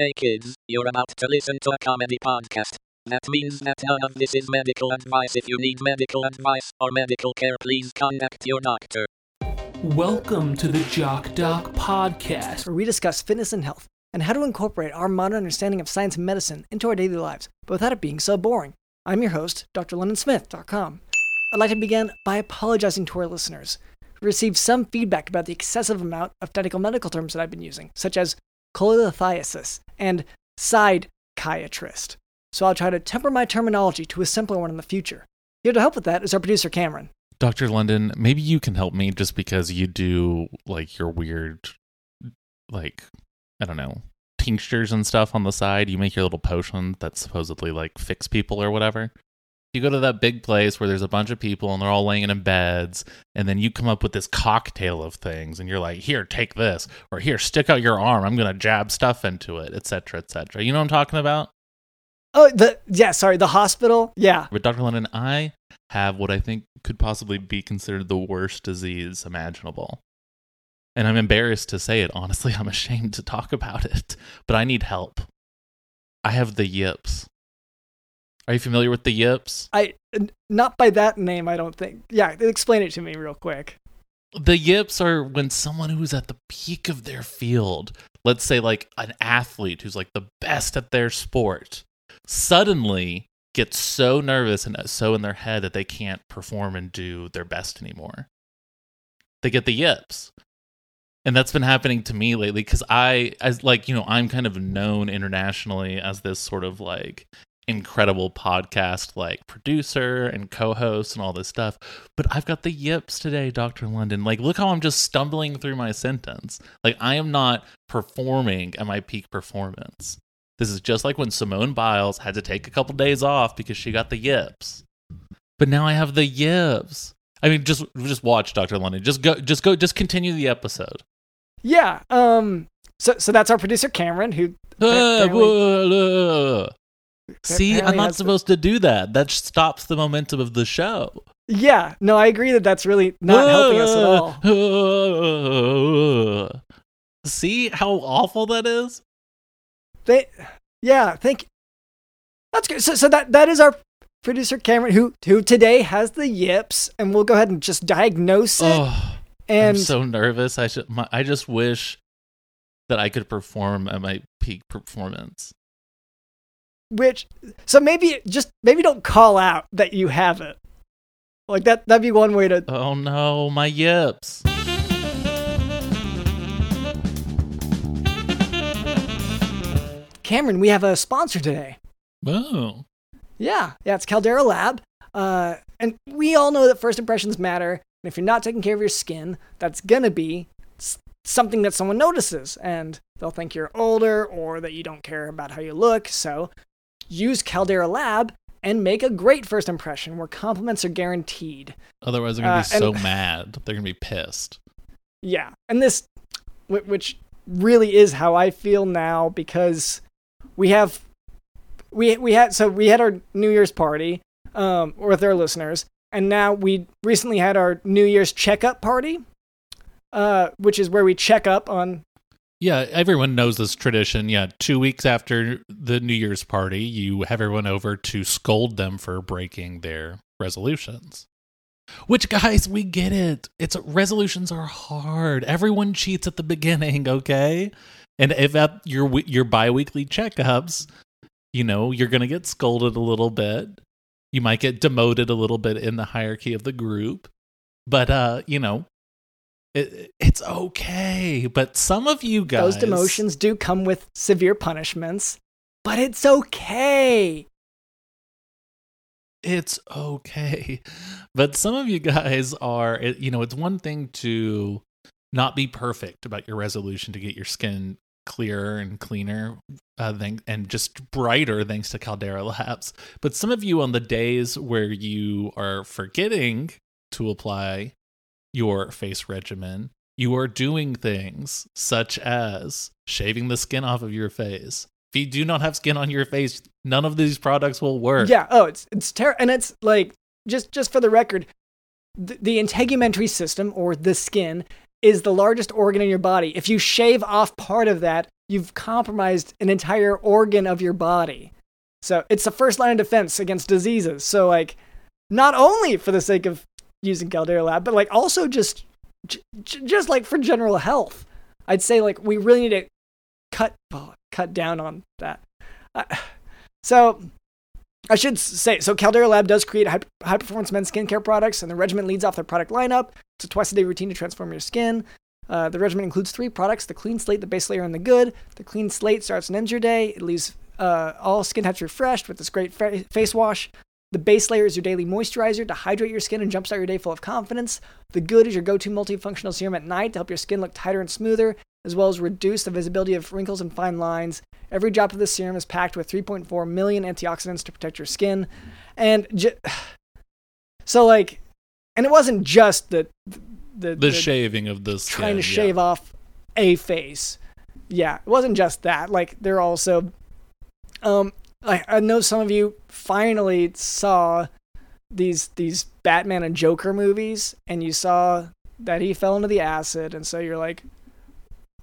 Hey kids, you're about to listen to a comedy podcast. That means that none of this is medical advice. If you need medical advice or medical care, please contact your doctor. Welcome to the Jock Doc Podcast. where we discuss fitness and health and how to incorporate our modern understanding of science and medicine into our daily lives, but without it being so boring. I'm your host, drlondonsmith.com. I'd like to begin by apologizing to our listeners. We received some feedback about the excessive amount of technical medical terms that I've been using, such as cholelithiasis and psychiatrist. So I'll try to temper my terminology to a simpler one in the future. Here to help with that is our producer, Cameron. Dr. London, maybe you can help me just because you do like your weird, like, I don't know, tinctures and stuff on the side. You make your little potion that supposedly like fix people or whatever. You go to that big place where there's a bunch of people and they're all laying in beds, and then you come up with this cocktail of things, and you're like, "Here, take this," or "Here, stick out your arm. I'm gonna jab stuff into it, etc., etc." You know what I'm talking about? Oh, the yeah, sorry, the hospital. Yeah, But Dr. London, I have what I think could possibly be considered the worst disease imaginable. And I'm embarrassed to say it. Honestly, I'm ashamed to talk about it. But I need help. I have the yips. Are you familiar with the yips? I not by that name. I don't think. Yeah, explain it to me real quick. The yips are when someone who's at the peak of their field, let's say like an athlete who's like the best at their sport, suddenly gets so nervous and uh, so in their head that they can't perform and do their best anymore. They get the yips. And that's been happening to me lately because I, as like, you know, I'm kind of known internationally as this sort of like incredible podcast like producer and co-host and all this stuff but i've got the yips today dr london. Like look how i'm just stumbling through my sentence. Like i am not performing at my peak performance. This is just like when simone biles had to take a couple days off because she got the yips. But now i have the yips. I mean just just watch dr london. Just go just go just continue the episode. Yeah. Um. So so that's our producer Cameron, who whoa, See, I'm not supposed to do that. That stops the momentum of the show. yeah. No, I agree that that's really not helping us at all. See how awful that is? They, yeah. Thank. You. That's good. So so that that is our producer Cameron, who who today has the yips, and we'll go ahead and just diagnose it. Oh, and I'm so nervous. I should. My, I just wish that I could perform at my peak performance. Which so maybe just maybe don't call out that you have it. Like that that'd be one way to Oh no, my yips. Cameron, we have a sponsor today. Oh, Yeah, yeah, it's Caldera Lab. Uh, and we all know that first impressions matter. And if you're not taking care of your skin, that's gonna be something that someone notices, and they'll think you're older or that you don't care about how you look. So use Caldera Lab and make a great first impression where compliments are guaranteed. otherwise they're gonna Uh, be so mad. They're gonna be pissed. Yeah, and this, which really is how I feel now because we have, we we had so we had our New Year's party, um, with our listeners, and now we recently had our New Year's checkup party, uh, which is where we check up on. Yeah, everyone knows this tradition. Yeah, two weeks after the New Year's party, you have everyone over to scold them for breaking their resolutions. Which, guys, we get it. It's resolutions are hard. Everyone cheats at the beginning, okay? And if at your your biweekly checkups, you know you're gonna get scolded a little bit. You might get demoted a little bit in the hierarchy of the group, but uh, you know, it, it's okay. But some of you guys, Those demotions do come with severe punishments, but it's okay. it's okay. But some of you guys are, you know, it's one thing to not be perfect about your resolution to get your skin clearer and cleaner uh, than, and just brighter thanks to Caldera Labs. But some of you on the days where you are forgetting to apply your face regimen, you are doing things such as shaving the skin off of your face. If you do not have skin on your face, none of these products will work. Yeah. Oh, it's it's terrible, and it's like just just for the record, the, the integumentary system or the skin is the largest organ in your body. If you shave off part of that, you've compromised an entire organ of your body. So it's the first line of defense against diseases. So like, not only for the sake of using Caldera Lab, but like also just j- just like for general health. I'd say like we really need to cut well, cut down on that. Uh, so I should say so Caldera Lab does create high, high performance men's skincare products, and the regimen leads off their product lineup. It's a twice a day routine to transform your skin. Uh, the regimen includes three products: the clean slate, the base layer, and the good. The clean slate starts and ends your day. It leaves uh, all skin types refreshed with this great fa- face wash. The base layer is your daily moisturizer to hydrate your skin and jumpstart your day full of confidence. The good is your go-to multifunctional serum at night to help your skin look tighter and smoother, as well as reduce the visibility of wrinkles and fine lines. Every drop of this serum is packed with 3.4 million antioxidants to protect your skin. And ju- so like and it wasn't just the the, The, shaving of the skin. trying to yeah. shave off a face. Yeah, it wasn't just that. Like they're also um I, I know some of you finally saw these these Batman and Joker movies and you saw that he fell into the acid and so you're like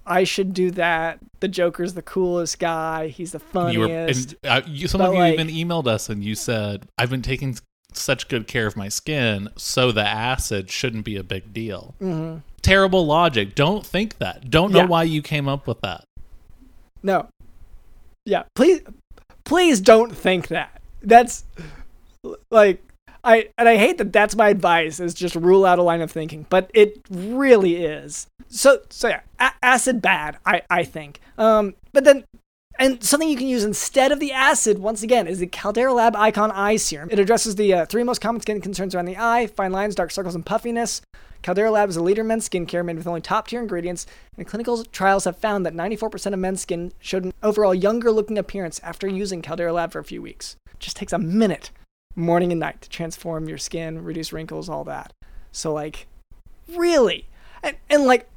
I should do that. The Joker's the coolest guy. He's the You were, funniest. and, uh, you, some But, of you like- even emailed us and you said, "I've been taking such good care of my skin, so the acid shouldn't be a big deal." hmm Terrible logic. Don't think that. Don't know Yeah. why you came up with that. No. Yeah, please please don't think that. That's like I and I hate that that's my advice is just rule out a line of thinking, but it really is. So so yeah, a- acid bad, I I think. Um but then and something you can use instead of the acid, once again, is the Caldera Lab Icon Eye Serum. It addresses the uh, three most common skin concerns around the eye fine lines, dark circles, and puffiness. Caldera Lab is a leader in men's skincare made with only top tier ingredients, and clinical trials have found that 94% of men's skin showed an overall younger looking appearance after using Caldera Lab for a few weeks. It just takes a minute, morning and night, to transform your skin, reduce wrinkles, all that. So, like, really? And, and like,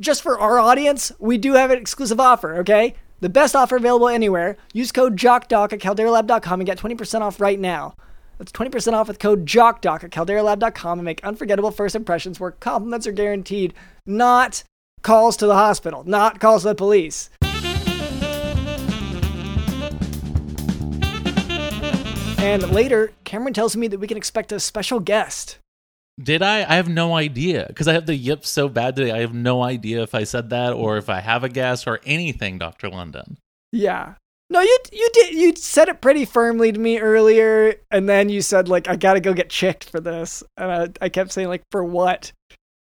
just for our audience, we do have an exclusive offer, okay? The best offer available anywhere. Use code JOCKDOC at calderalab.com and get 20% off right now. That's 20% off with code JOCKDOC at calderalab.com and make unforgettable first impressions where compliments are guaranteed, not calls to the hospital, not calls to the police. And later, Cameron tells me that we can expect a special guest. Did I? I have no idea because I have the yips so bad today. I have no idea if I said that or if I have a guess or anything, Doctor London. Yeah. No, you you did you said it pretty firmly to me earlier, and then you said like I gotta go get checked for this, and I, I kept saying like for what?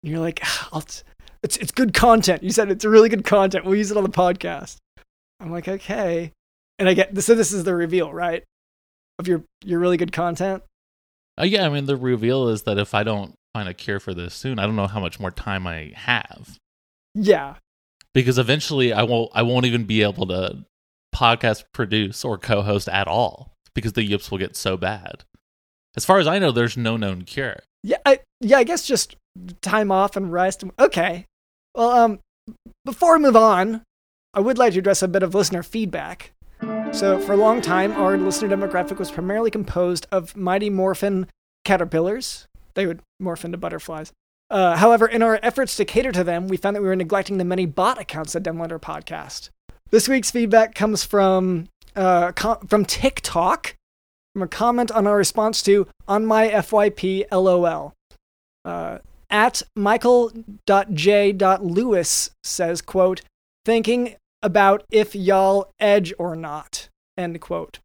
And you're like, "Ah, t- it's it's good content. You said it's really good content. We'll use it on the podcast. I'm like okay, and I get so this is the reveal, right? Of your your really good content. Uh, yeah, I mean the reveal is that if I don't find a cure for this soon, I don't know how much more time I have Yeah, because eventually I won't. I won't even be able to podcast produce or co-host at all because the yips will get so bad. As far as I know, there's no known cure. yeah, I, yeah. I guess just time off and rest. Okay. Well, um, before we move on, I would like to address a bit of listener feedback. So, for a long time, our listener demographic was primarily composed of mighty morphin caterpillars. They would morph into butterflies. Uh, however, in our efforts to cater to them, we found that we were neglecting the many bot accounts that download our podcast. This week's feedback comes from uh, com- from TikTok, from a comment on our response to on my FYP LOL. Uh, at michael.j.lewis says, quote, thinking about if y'all edge or not, end quote.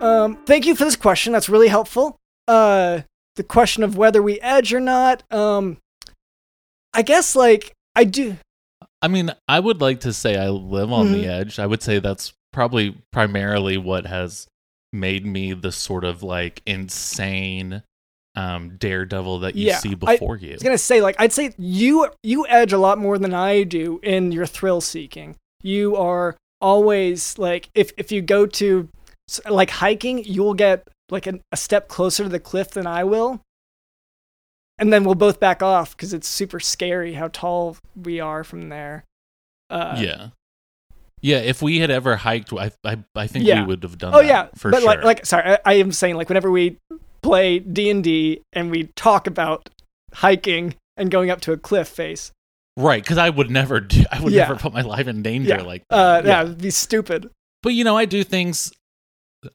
Um, thank you for this question. That's really helpful. Uh, the question of whether we edge or not. Um, I guess like I do. I mean, I would like to say I live on the Mhm. edge. I would say that's probably primarily what has made me the sort of like insane um daredevil that you Yeah, see I- before you. I was gonna say like I'd say you you edge a lot more than I do in your thrill seeking. You are always like if if you go to like hiking, you'll get like a, a step closer to the cliff than I will, and then we'll both back off because it's super scary how tall we are from there. Uh, yeah. Yeah, if we had ever hiked, I I, I think Yeah. we would have done Oh that yeah, for but sure. like like sorry, I, I am saying like whenever we play D and D and we talk about hiking and going up to a cliff face. Right, because I would never do. I would Yeah. never put my life in danger Yeah. like that. Uh, yeah, it'd be stupid. But you know, I do things.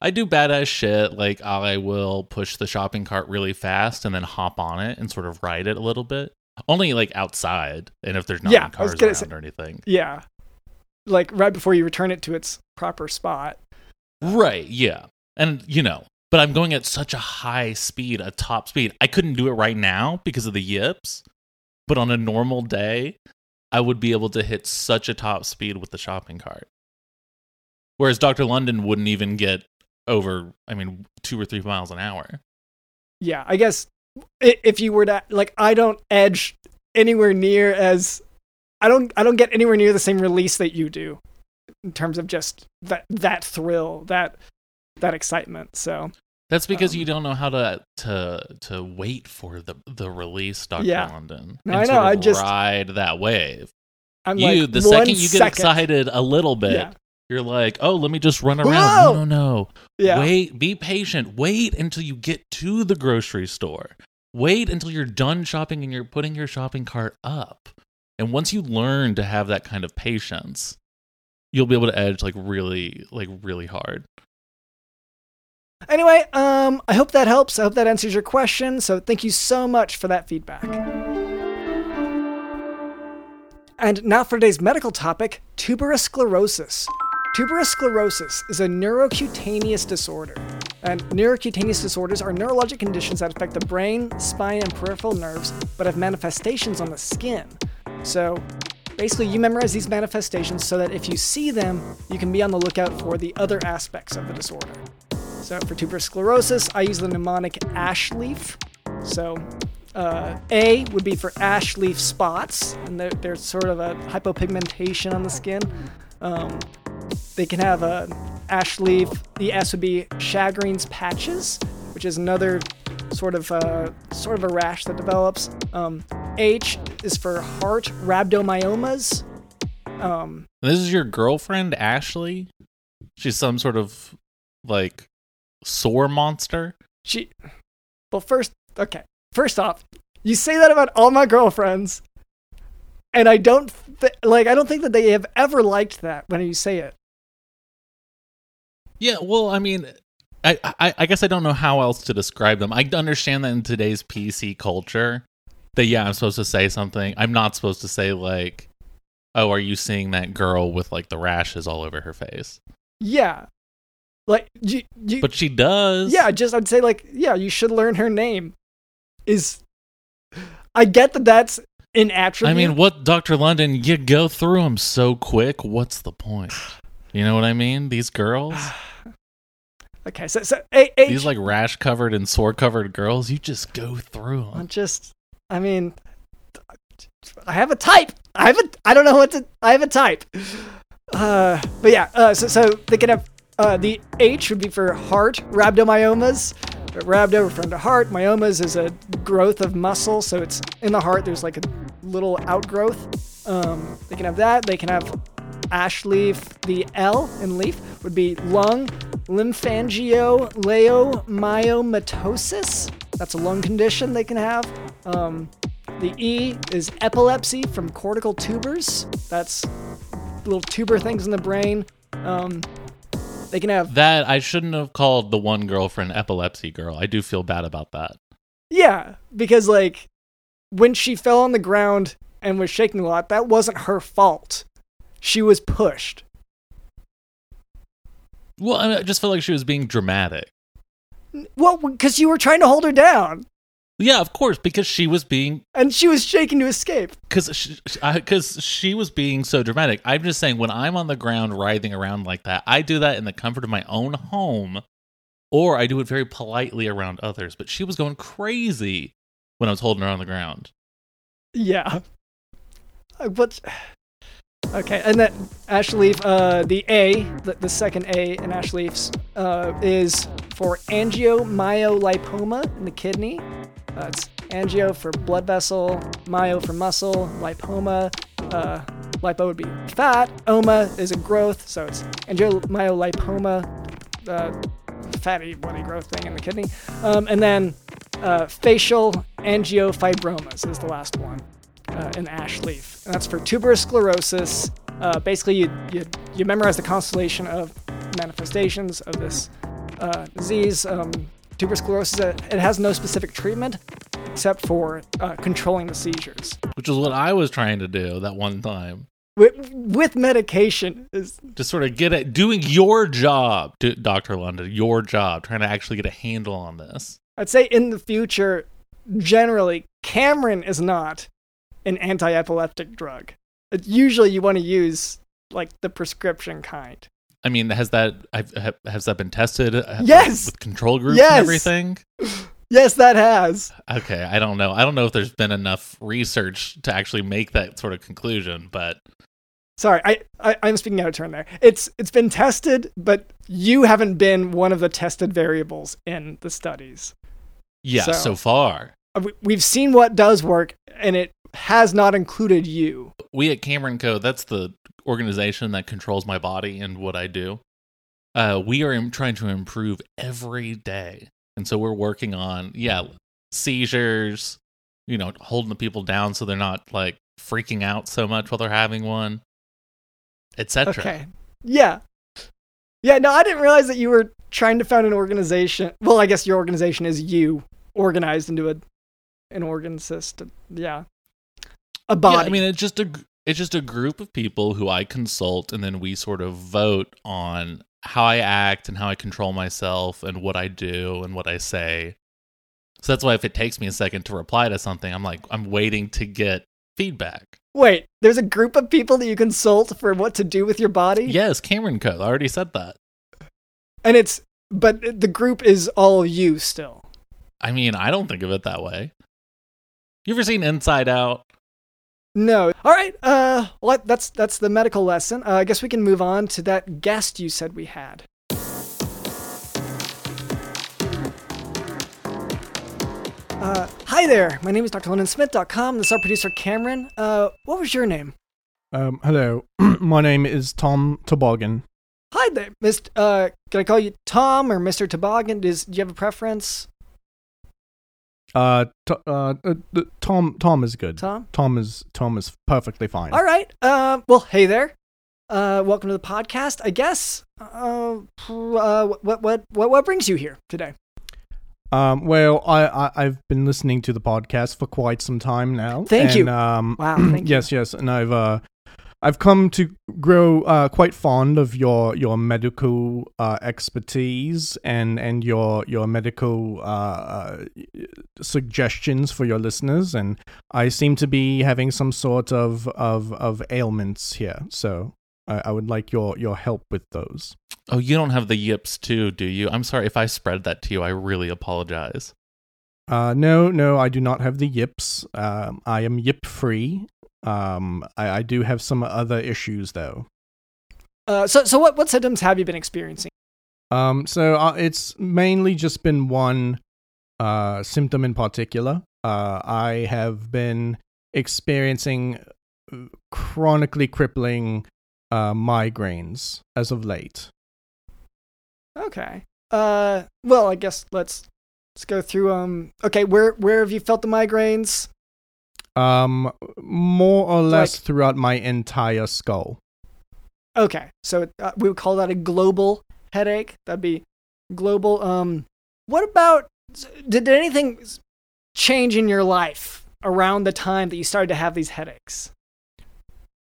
I do badass shit. Like I will push the shopping cart really fast and then hop on it and sort of ride it a little bit. Only like outside, and if there's not Yeah, any I was cars around say- or anything. Yeah. Like right before you return it to its proper spot. Right. Yeah. And you know, but I'm going at such a high speed, a top speed. I couldn't do it right now because of the yips. But on a normal day, I would be able to hit such a top speed with the shopping cart. Whereas Dr. London wouldn't even get over, I mean, two or three miles an hour. Yeah, I guess if you were to like I don't edge anywhere near as I don't I don't get anywhere near the same release that you do in terms of just that that thrill, that that excitement. So, That's because Um, you don't know how to to to wait for the the release, Doctor Yeah. London. No, I know, I just- ride that wave. I'm you like the second you get second- excited a little bit, Yeah. you're like, oh, let me just run around. Whoa! No, no, no. Yeah. Wait, be patient. Wait until you get to the grocery store. Wait until you're done shopping and you're putting your shopping cart up. And once you learn to have that kind of patience, you'll be able to edge like really, like really hard. Anyway, um, I hope that helps. I hope that answers your question. So thank you so much for that feedback. And now for today's medical topic tuberous sclerosis. Tuberous sclerosis is a neurocutaneous disorder. And neurocutaneous disorders are neurologic conditions that affect the brain, spine, and peripheral nerves, but have manifestations on the skin. So basically, you memorize these manifestations so that if you see them, you can be on the lookout for the other aspects of the disorder. So for tuberous sclerosis, I use the mnemonic ash leaf. So uh, A would be for ash leaf spots, and there- there's sort of a hypopigmentation on the skin. Um, they can have a ash leaf. The S would be Shagreen's patches, which is another sort of uh, sort of a rash that develops. Um, H is for heart rhabdomyomas. Um, This is your girlfriend, Ashley? She's some sort of like sore monster. She. Well, first, okay. First off, you say that about all my girlfriends, and I don't th- like. I don't think that they have ever liked that when you say it. Yeah, well, I mean, I, I I guess I don't know how else to describe them. I understand that in today's PC culture, that yeah, I'm supposed to say something. I'm not supposed to say like, "Oh, are you seeing that girl with like the rashes all over her face?" Yeah, like you. you But she does. yeah, just I'd say like yeah, you should learn her name. Is I get that that's an attribute. I mean, what Doctor London? You go through them so quick. What's the point? You know what I mean? These girls, okay, so so A, H, these like rash covered and sore covered girls, you just go through them. I'm just, I mean, I have a type. I have a, I don't know what to, I have a type. Uh, but yeah, uh, so, so they can have, uh, the H would be for heart rhabdomyomas. Rhabdo referring to heart. Myomas is a growth of muscle, so it's in the heart. There's like a little outgrowth. Um, they can have that. They can have ash leaf. The L in leaf would be lung lymphangioleiomyomatosis. That's a lung condition they can have. Um, the E is epilepsy from cortical tubers. That's little tuber things in the brain. Um, they can have That I shouldn't have called the one girlfriend epilepsy girl. I do feel bad about that. Yeah, because like when she fell on the ground and was shaking a lot, that wasn't her fault. She was pushed. Well, I, just felt like she was being dramatic. Well, because you were trying to hold her down, Yeah, of course, because she was being and she was shaking to escape. because she, because she was being so dramatic. I'm just saying, when I'm on the ground writhing around like that, I do that in the comfort of my own home, or I do it very politely around others. But she was going crazy when I was holding her on the ground. Yeah. But okay, and then ash leaf. Uh, the A, the, the second A in ash leaves, uh, is for angiomyolipoma in the kidney. Uh, it's angio for blood vessel, myo for muscle, lipoma. Uh, lipo would be fat. Oma is a growth, so it's angiomyolipoma, uh, fatty bloody growth thing in the kidney. Um, and then uh, facial angiofibromas is the last one uh, in ash leaf. And that's for tuberous sclerosis. Uh, basically, you, you, you memorize the constellation of manifestations of this uh, disease. Um, tuberous sclerosis, it has no specific treatment except for uh, controlling the seizures. Which is what I was trying to do that one time. With, with medication is To sort of get it, doing your job, Dr. London, your job, trying to actually get a handle on this. I'd say in the future, generally, Cameron is not an anti-epileptic drug. Usually you want to use like the prescription kind. I mean, has that I've- has that been tested? uh, Yes! with control groups Yes! and everything. Yes, that has. Okay, I don't know. I don't know if there's been enough research to actually make that sort of conclusion, but Sorry, I, I I'm speaking out of turn there. It's it's been tested, but you haven't been one of the tested variables in the studies. yeah, So- so far Uh, we- We've seen what does work, and it has not included you. we at Cameron Co. That's the organization that controls my body and what I do. Uh, we are im- trying to improve every day, and so we're working on yeah seizures, you know, holding the people down so they're not like freaking out so much while they're having one, etc. Okay. Yeah. Yeah, no, I didn't realize that you were trying to found an organization. Well, I guess your organization is you organized into a an organ system. Yeah. A body. Yeah, I mean, it's just a it's just a group of people who I consult, and then we sort of vote on how I act and how I control myself and what I do and what I say. So that's why if it takes me a second to reply to something, I'm like I'm waiting to get feedback. Wait, there's a group of people that you consult for what to do with your body? Yes, Cameron Co. I already said that. And it's but the group is all you still. I mean, I don't think of it that way. You ever seen Inside Out? No. All right. Uh, what? That's that's the medical lesson. Uh, I guess we can move on to that guest you said we had. Uh, hi there. My name is Dr. LondonSmith.com. This is our producer Cameron. Uh, what was your name? Um, hello, my name is Tom Tobaggan. Hi there, Mr. Uh, can I call you Tom or Mr. Tobaggan? Does do you have a preference, Uh, t- uh, uh, Tom. Tom is good. Tom? Tom is Tom is perfectly fine. All right. Uh, well, hey there. Uh, welcome to the podcast. I guess. Uh, uh, what what what what brings you here today? Um, well, I, I I've been listening to the podcast for quite some time now. Thank you. Um, Wow, thank you. yes, yes, and I've uh, I've come to grow uh, quite fond of your your medical uh, expertise and and your your medical uh, uh, suggestions for your listeners, and I seem to be having some sort of of of ailments here, so I, I would like your your help with those. Oh, you don't have the yips too, do you? I'm sorry if I spread that to you. I really apologize. Uh, no, no, I do not have the yips. Um, I am yip free. Um, I, I do have some other issues though. Uh, so so what what symptoms have you been experiencing? Um, so uh, it's mainly just been one uh, symptom in particular. Uh, I have been experiencing uh, chronically crippling uh, migraines as of late. Okay. Uh, well, I guess let's let's go through. Um, okay, where where have you felt the migraines? Um, more or Like- less throughout my entire skull. Okay, so uh, we would call that a global headache. That'd be global. Um, what about did, anything change in your life around the time that you started to have these headaches?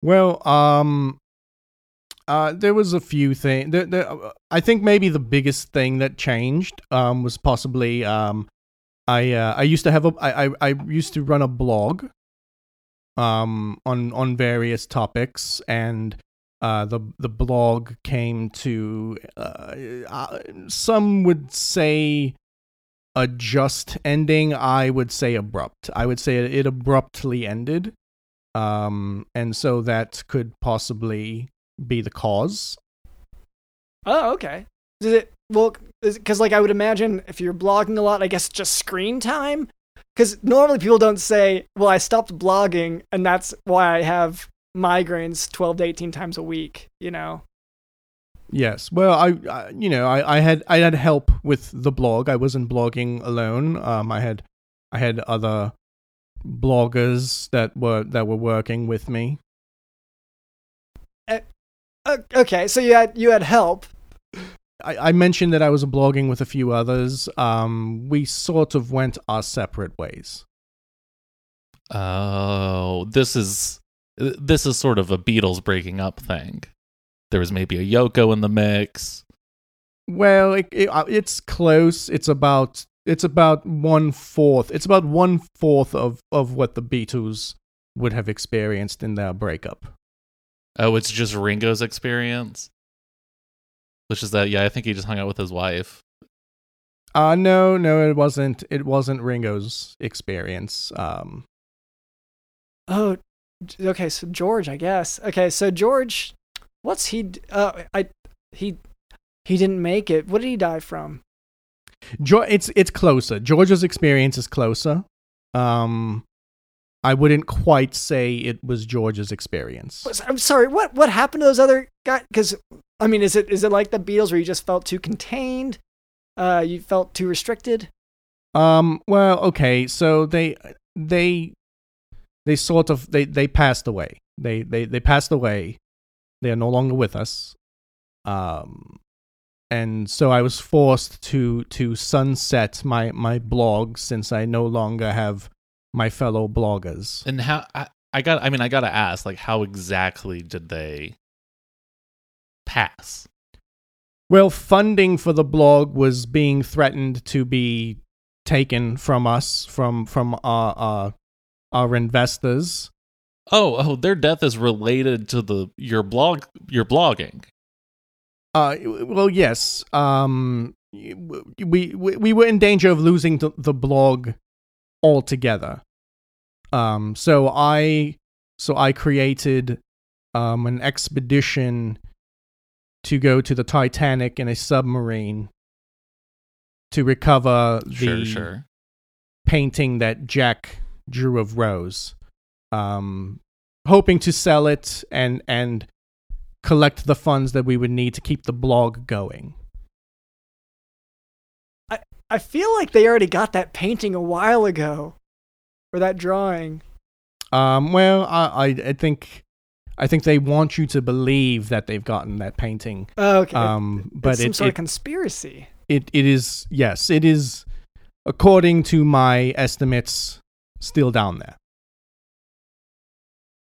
Well, um, uh, there was a few things. There, there, I think maybe the biggest thing that changed um, was possibly um, I uh, I used to have a I, I I used to run a blog um on on various topics and uh, the the blog came to uh, uh, some would say a just ending. I would say abrupt. I would say it abruptly ended um, and so that could possibly be the cause. Oh, okay. Did it well? Because like I would imagine if you're blogging a lot, I guess just screen time. Because normally people don't say, "Well, I stopped blogging, and that's why I have migraines 12 to 18 times a week." You know. Yes. Well, I, I you know, I, I had I had help with the blog. I wasn't blogging alone. Um, I had I had other bloggers that were that were working with me. Uh, okay, so you had you had help. I, I mentioned that I was blogging with a few others. Um, we sort of went our separate ways. Oh, this is this is sort of a Beatles breaking up thing. There was maybe a Yoko in the mix. Well, it, it, uh, it's close. It's about it's about one fourth. It's about one fourth of of what the Beatles would have experienced in their breakup. Oh, it's just Ringo's experience. Which is that? Yeah, I think he just hung out with his wife. Uh no, no, it wasn't. It wasn't Ringo's experience. Um, Oh, okay. So George, I guess. Okay, so George, what's he? Uh, I he he didn't make it. What did he die from? Jo- it's it's closer. George's experience is closer. Um, I wouldn't quite say it was George's experience. I'm sorry. What what happened to those other guys? Because I mean, is it is it like the Beatles where you just felt too contained? Uh, you felt too restricted. Um, well, okay, so they they they sort of they they passed away. They they they passed away. They are no longer with us. Um, and so I was forced to to sunset my my blog since I no longer have my fellow bloggers. And how I, I got I mean I got to ask like how exactly did they pass? Well, funding for the blog was being threatened to be taken from us from from our our, our investors. Oh, oh, their death is related to the your blog your blogging. Uh, well, yes. Um, we, we we were in danger of losing the, the blog altogether. Um, so I so I created um an expedition to go to the Titanic in a submarine to recover the Sure, sure. painting that Jack drew of Rose. Um, hoping to sell it and and collect the funds that we would need to keep the blog going. I feel like they already got that painting a while ago, or that drawing. Um, well, I, I I think I think they want you to believe that they've gotten that painting. Oh, okay, Um, it's but some it, sort of conspiracy. it it is yes, it is according to my estimates still down there.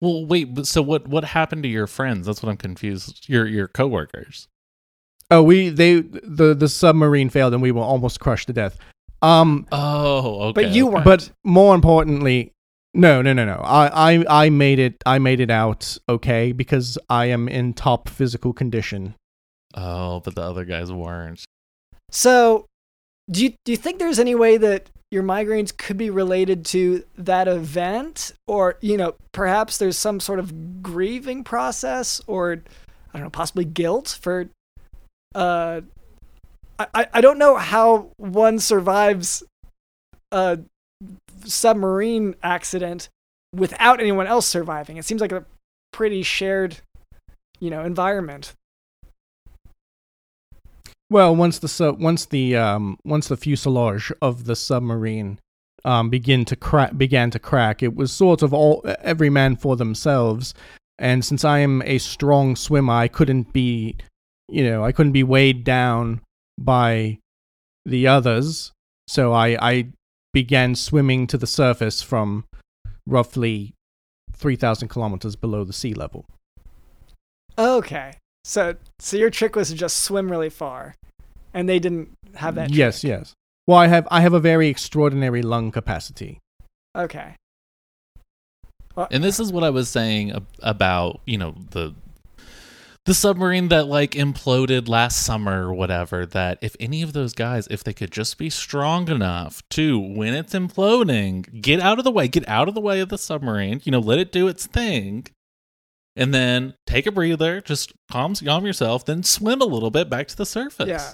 Well, wait. So what? What happened to your friends? That's what I'm confused. Your your coworkers. Oh, we they the the submarine failed and we were almost crushed to death. Okay. But you weren't. but more importantly, no, no, no, no. I, I I made it. I made it out okay because I am in top physical condition. Oh, but the other guys weren't. So, do you do you think there's any way that your migraines could be related to that event, or you know, perhaps there's some sort of grieving process, or I don't know, possibly guilt for. Uh, I I- I don't know how one survives a submarine accident without anyone else surviving. It seems like a pretty shared, you know, environment. Well, once the su- once the um once the fuselage of the submarine um begin to crack began to crack, it was sort of all every man for themselves. And since I am a strong swimmer, I couldn't be, you know, I couldn't be weighed down by the others. So I I began swimming to the surface from roughly three thousand kilometers below the sea level. Okay. So so your trick was to just swim really far. And they didn't have that yes, trick. yes. Well, I have I have a very extraordinary lung capacity. Okay. And this is what I was saying about, you know, the the submarine that like imploded last summer or whatever that if any of those guys if they could just be strong enough to when it's imploding get out of the way get out of the way of the submarine you know let it do its thing and then take a breather just calm calm yourself then swim a little bit back to the surface Yeah.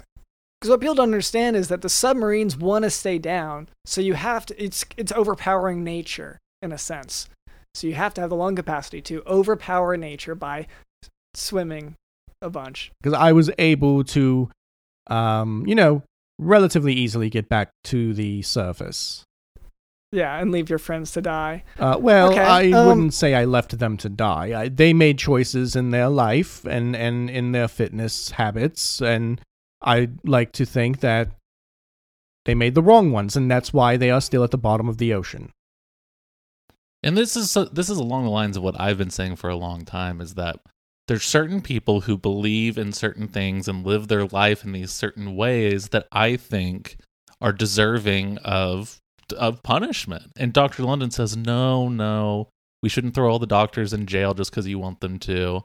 Because what people don't understand is that the submarines want to stay down, so you have to. It's it's overpowering nature in a sense. So you have to have the lung capacity to overpower nature by swimming a bunch. because I was able to, um, you know, relatively easily get back to the surface. Yeah, and leave your friends to die. Uh, well, Okay, I um, wouldn't say I left them to die. I, they made choices in their life and, and in their fitness habits, and I like to think that they made the wrong ones, and that's why they are still at the bottom of the ocean. And this is this is along the lines of what I've been saying for a long time is that there's certain people who believe in certain things and live their life in these certain ways that I think are deserving of of punishment. And Dr. London says, "No, no. We shouldn't throw all the doctors in jail just cuz you want them to."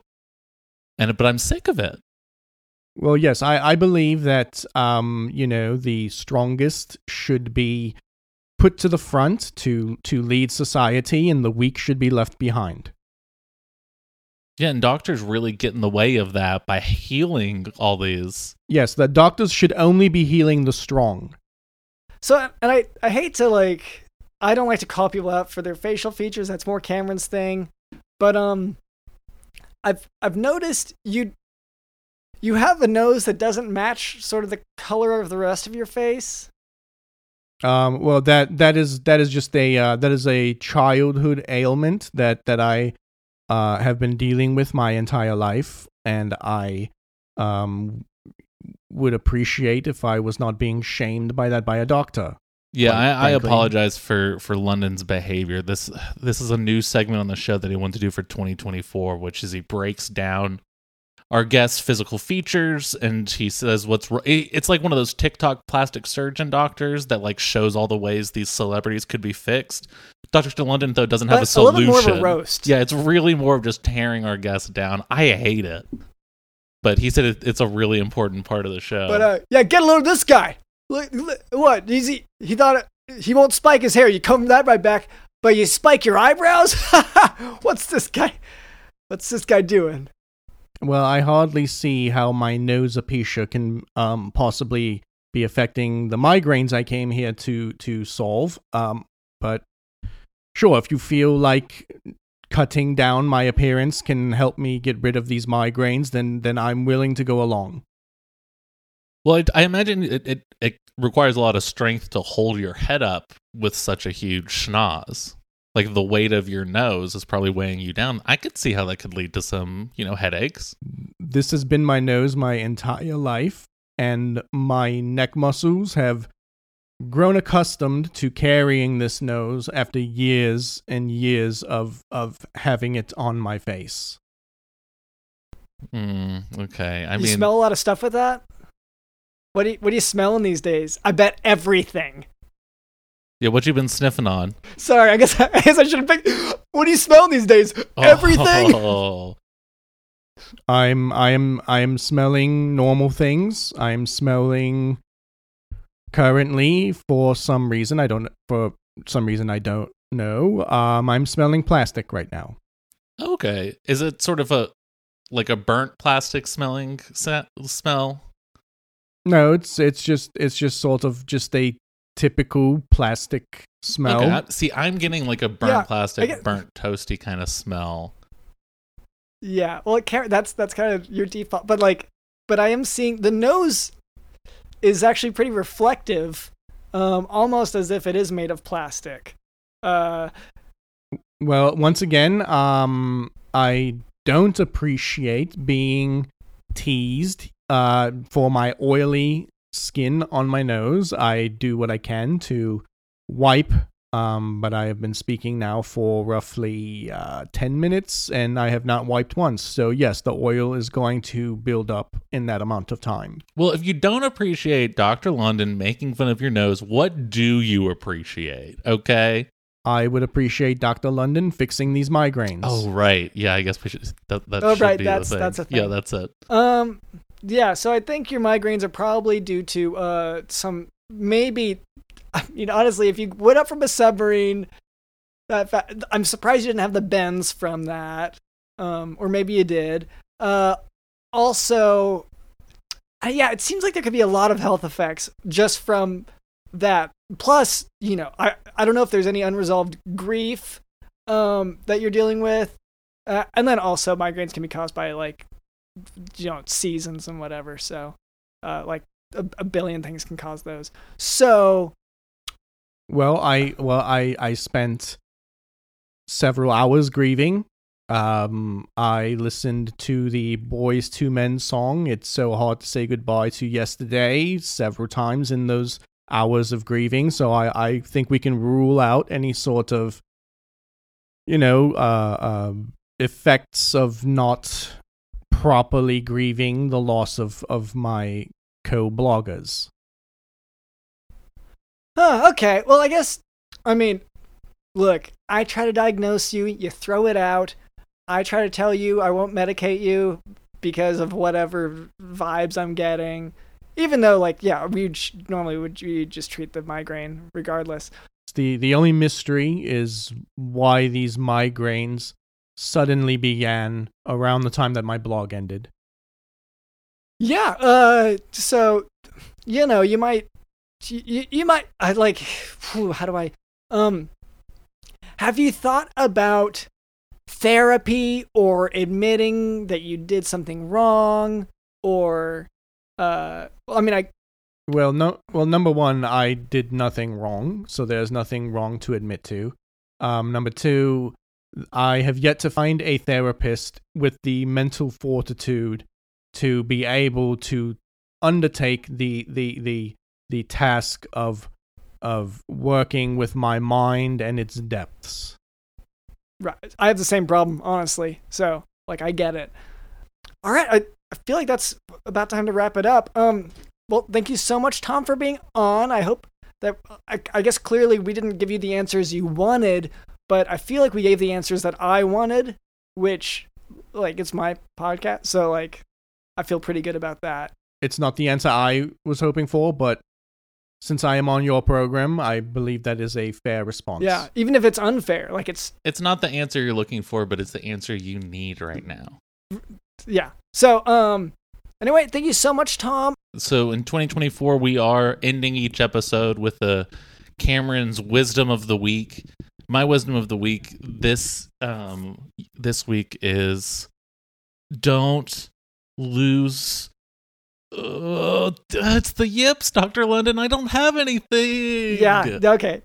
And but I'm sick of it. Well, yes, I, I believe that um, you know the strongest should be put to the front to to lead society, and the weak should be left behind. Yeah, and doctors really get in the way of that by healing all these. Yes, that doctors should only be healing the strong. So, and I, I hate to like, I don't like to call people out for their facial features. That's more Cameron's thing. But um, I've I've noticed you, you have a nose that doesn't match sort of the color of the rest of your face. Um, well, that that is that is just a uh, that is a childhood ailment that that I uh, have been dealing with my entire life, and I um, would appreciate if I was not being shamed by that by a doctor. Yeah, I, I apologize for for London's behavior. This this is a new segment on the show that he wanted to do for 2024, which is he breaks down our guest's physical features and he says what's it's like one of those TikTok plastic surgeon doctors that like shows all the ways these celebrities could be fixed. Dr. London though doesn't have But a a solution. little more of a roast. Yeah, it's really more of just tearing our guests down. I hate it. But he said it, it's a really important part of the show. But uh, yeah, get a load of this guy. Look, look, what? He's, he he thought it, he won't spike his hair. You comb that right back, but you spike your eyebrows. What's this guy? What's this guy doing? Well, I hardly see how my nose nosophagia can um, possibly be affecting the migraines I came here to to solve. Um, but sure, if you feel like cutting down my appearance can help me get rid of these migraines, then then I'm willing to go along. Well, I, I imagine it, it, it requires a lot of strength to hold your head up with such a huge schnoz. Like the weight of your nose is probably weighing you down. I could see how that could lead to some, you know, headaches. This has been my nose my entire life, and my neck muscles have grown accustomed to carrying this nose after years and years of of having it on my face. Mm, okay. I you mean, smell a lot of stuff with that. What do you, what are you smelling these days? I bet everything. yeah, what you been sniffing on? Sorry, I guess I guess I should have picked. What are you smelling these days? Everything. Oh, I'm I'm I'm smelling normal things. I'm smelling currently for some reason I don't for some reason I don't know. Um I'm smelling plastic right now. okay. Is it sort of a like a burnt plastic smelling sa- smell? No, it's it's just it's just sort of just a typical plastic smell. Okay. I, see, I'm getting like a burnt Yeah, plastic, get- burnt toasty kind of smell. Yeah, well, it can't, that's that's kind of your default, but like, but I am seeing the nose is actually pretty reflective, um, almost as if it is made of plastic. Uh, Well, once again, um, I don't appreciate being teased uh, for my oily skin on my nose. I do what I can to wipe, um, but I have been speaking now for roughly uh, 10 minutes and I have not wiped once. So, yes, the oil is going to build up in that amount of time. Well, if you don't appreciate Dr. London making fun of your nose, what do you appreciate? Okay. I would appreciate Dr. London fixing these migraines. Oh, right. Yeah, I guess we should. That, that Oh, should right, be that's- the thing. that's a Yeah, that's it. um, yeah, so I think your migraines are probably due to uh some maybe. I mean, honestly, if you went up from a submarine, fa- I'm surprised you didn't have the bends from that. Um, or maybe you did. Uh, also, uh, yeah, it seems like there could be a lot of health effects just from that. Plus, you know, I I don't know if there's any unresolved grief um that you're dealing with, uh, and then also migraines can be caused by like you know seasons and whatever. So, uh, like a, a billion things can cause those. So, Well, I well I I spent several hours grieving. Um, I listened to the Boyz II Men song. It's so hard to say goodbye to yesterday several times in those hours of grieving. So I I think we can rule out any sort of you know uh, uh effects of not properly grieving the loss of of my co-bloggers. Huh, okay. Well, I guess, I mean, look, I try to diagnose you, you throw it out. I try to tell you I won't medicate you because of whatever vibes I'm getting. Even though, like, yeah, we normally would we just treat the migraine regardless. The the only mystery is why these migraines suddenly began around the time that my blog ended. Yeah. Uh. So, you know, you might, you, you might. I like. Whew, how do I? Um. Have you thought about therapy or admitting that you did something wrong or uh well, I mean I well no well number 1 I did nothing wrong so there's nothing wrong to admit to um number 2 I have yet to find a therapist with the mental fortitude to be able to undertake the the the the task of of working with my mind and its depths. Right. I have the same problem, honestly. So, like I get it. All right, I, I feel like that's about time to wrap it up. Um well, thank you so much Tom for being on. I hope that I, I guess clearly we didn't give you the answers you wanted, but I feel like we gave the answers that I wanted, which like it's my podcast, so like I feel pretty good about that. It's not the answer I was hoping for, but since I am on your program, I believe that is a fair response. Yeah, even if it's unfair, like it's It's not the answer you're looking for, but it's the answer you need right now. yeah. So, um anyway, thank you so much Tom. So in 2024 we are ending each episode with a Cameron's wisdom of the week. My wisdom of the week this um this week is don't lose uh, it's the yips, Dr. London. I don't have anything. Yeah, okay.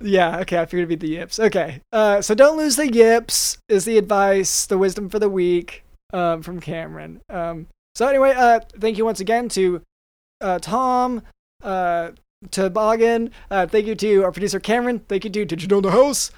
Yeah, okay, I figured it'd be the yips. Okay. Uh so don't lose the yips is the advice, the wisdom for the week um from Cameron. Um so anyway, uh thank you once again to uh Tom, uh. Uh, thank you to our producer Cameron. Thank you to You Know the House?